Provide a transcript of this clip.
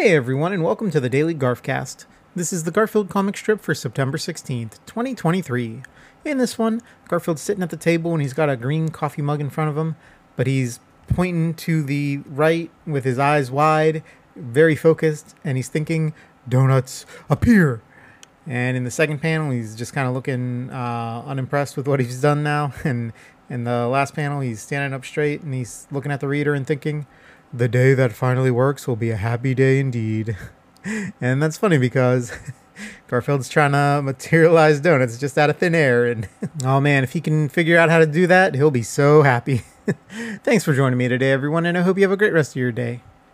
Hey everyone, and welcome to the Daily Garfcast. This is the Garfield comic strip for September 16th, 2023. In this one, Garfield's sitting at the table and he's got a green coffee mug in front of him, but he's pointing to the right with his eyes wide, very focused, and he's thinking, Donuts appear! And in the second panel, he's just kind of looking uh, unimpressed with what he's done now. And in the last panel, he's standing up straight and he's looking at the reader and thinking, the day that finally works will be a happy day indeed. and that's funny because Garfield's trying to materialize donuts just out of thin air. And oh man, if he can figure out how to do that, he'll be so happy. Thanks for joining me today, everyone, and I hope you have a great rest of your day.